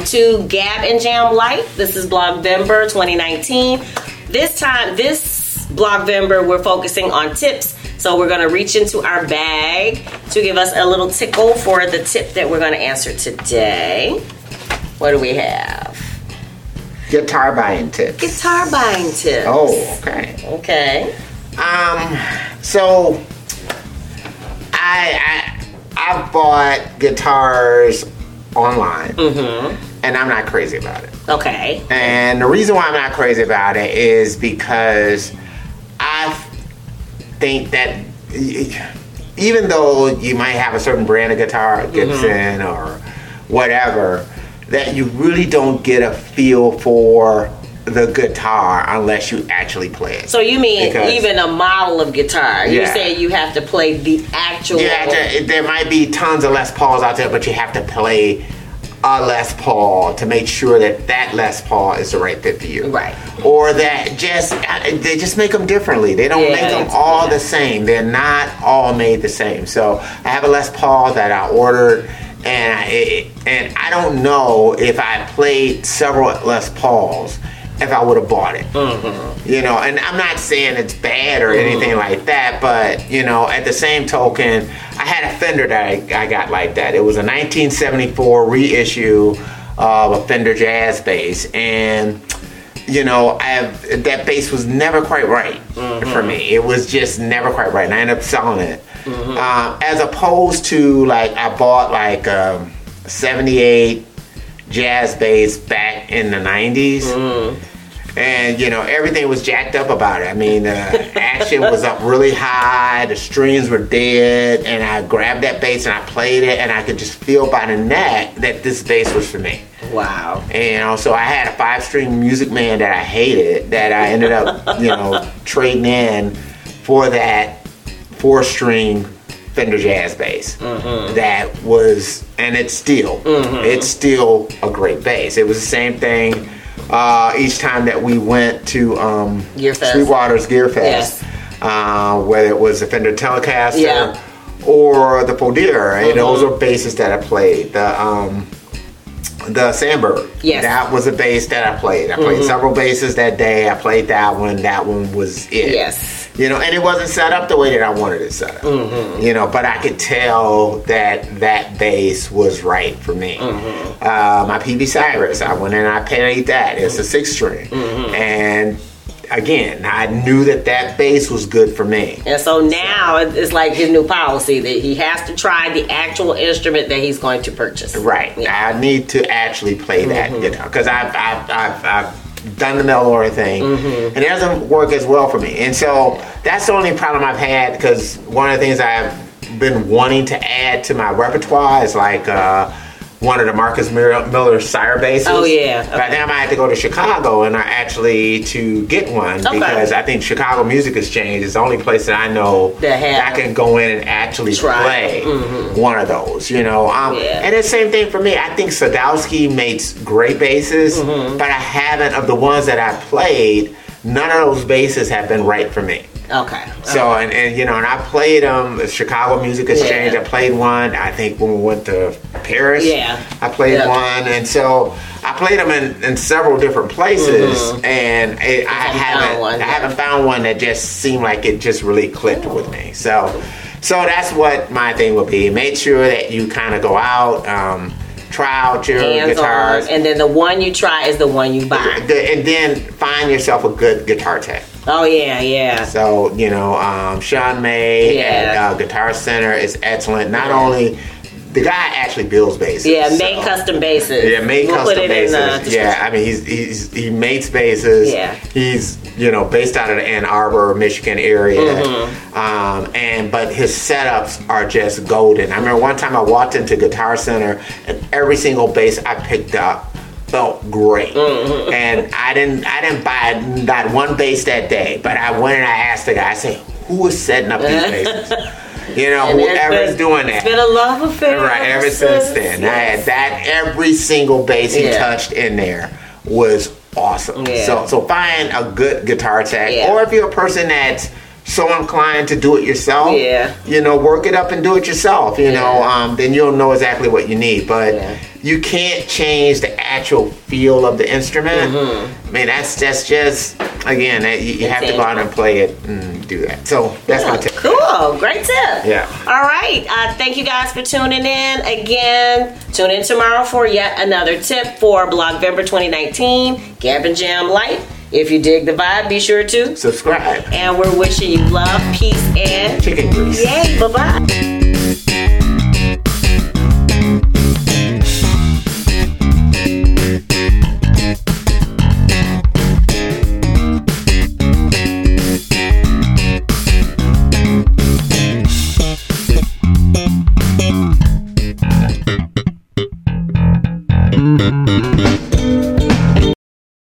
welcome to Gab and Jam Life. This is Blogvember 2019. This time, this Blogvember, we're focusing on tips. So we're going to reach into our bag to give us a little tickle for the tip that we're going to answer today. What do we have? Guitar buying tips. Guitar buying tips. Oh, okay. Okay. Um, so I I I've bought guitars online, and I'm not crazy about it. Okay. And the reason why I'm not crazy about it is because I think that even though you might have a certain brand of guitar, mm-hmm. Gibson or whatever, that you really don't get a feel for the guitar unless you actually play it. So you mean Because- even a model of guitar? You Yeah. say you have to play the actual. To, there might be tons of Les Pauls out there, but you have to play a Les Paul to make sure that that Les Paul is the right fit for you. Right. Or that just, they just make them differently. They don't Yeah, make them all yeah. the same. They're not all made the same. So I have a Les Paul that I ordered. And I, and I don't know if I played several Les Pauls if I would have bought it. Mm-hmm. You know, and I'm not saying it's bad or anything mm-hmm. like that, but you know, at the same token, I had a Fender that I, I got like that. It was a 1974 reissue of a Fender Jazz bass, and you know, I have, that bass was never quite right for mm-hmm. me. It was just never quite right, and I ended up selling it. Um, as opposed to like I bought like a 78 jazz bass back in the 90s and you know everything was jacked up about it. I mean, uh, action was up really high, the strings were dead, and I grabbed that bass and I played it, and I could just feel by the neck that this bass was for me. Wow. And also, I had a five-string Music Man that I hated, that I ended up, you know, trading in for that four-string Fender Jazz bass. That was, and it's still, it's still a great bass. It was the same thing uh, each time that we went to um, Gear Fest. Sweetwater's Gear Fest, Yes. uh, whether it was the Fender Telecaster Yeah. or the Fodera. And those are basses that I played. The um, the Sandberg. Yes. That was a bass that I played. I played several basses that day. I played that one. That one was it. Yes. You know, and it wasn't set up the way that I wanted it set up. Mm-hmm. You know, but I could tell that that bass was right for me. Mm-hmm. Uh, my PB Cyrus, I went in and I played that. It's a six string. Mm-hmm. And again, I knew that that bass was good for me. And so now it- it's like his new policy that he has to try the actual instrument that he's going to purchase. Right. Yeah. I need to actually play that because I've, I've, I've, I've done the Melora thing and it doesn't work as well for me. And so that's the only problem I've had because one of the things I've been wanting to add to my repertoire is like uh, one of the Marcus Miller, Sire basses. Oh, yeah. But now I might have to go to Chicago and I actually to get one Okay. because I think Chicago Music Exchange is the only place that I know That have I can go in and actually Try. play one of those. You know, um, Yeah. and the same thing for me. I think Sadowski makes great basses, Mm-hmm. but I haven't of the ones that I played. None of those basses have been right for me. Okay. So and, and you know, and I played um the Chicago Music Exchange. Yeah. I played one. I think when we went to Paris. Yeah. I played Yeah. one, and so I played them in, in several different places, and it, I haven't one I yet. haven't found one that just seemed like it just really clicked with me. So so that's what my thing would be. Make sure that you kind of go out, um, try out your Hands guitars. on, and then the one you try is the one you buy. the- and then find yourself a good guitar tech. Oh yeah, yeah. So you know, um, Sean May Yeah. at uh, Guitar Center is excellent. Not only the guy actually builds basses. Yeah, so- make custom basses. Yeah, make We'll custom basses. the yeah. I mean he's, he's he makes basses. Yeah. he's you know based out of the Ann Arbor, Michigan area. Mm-hmm. Um, and but his setups are just golden. I remember one time I walked into Guitar Center and every single bass I picked up felt great. Mm-hmm. And I didn't I didn't buy not one bass that day, but I went and I asked the guy. I said, "Who is setting up these basses?" You know, And whoever's doing that. It's been a love affair. Right, ever since then. I had that every single bass he Yeah. touched in there was awesome. Yeah. So so find a good guitar tech. Yeah. Or if you're a person that's so inclined to do it yourself, Yeah. you know, work it up and do it yourself, you know, um, then you'll know exactly what you need. But. You can't change the actual feel of the instrument. I mean, that's that's just again, that you, you have to go out and play it and do that. So that's my tip. Cool, great tip. Yeah. All right. Uh, thank you guys for tuning in. Again, tune in tomorrow for yet another tip for Blogvember 2019 Gab and Jam Life. If you dig the vibe, be sure to. Subscribe. And we're wishing you love, peace, and Chicken grease. yay. Bye bye.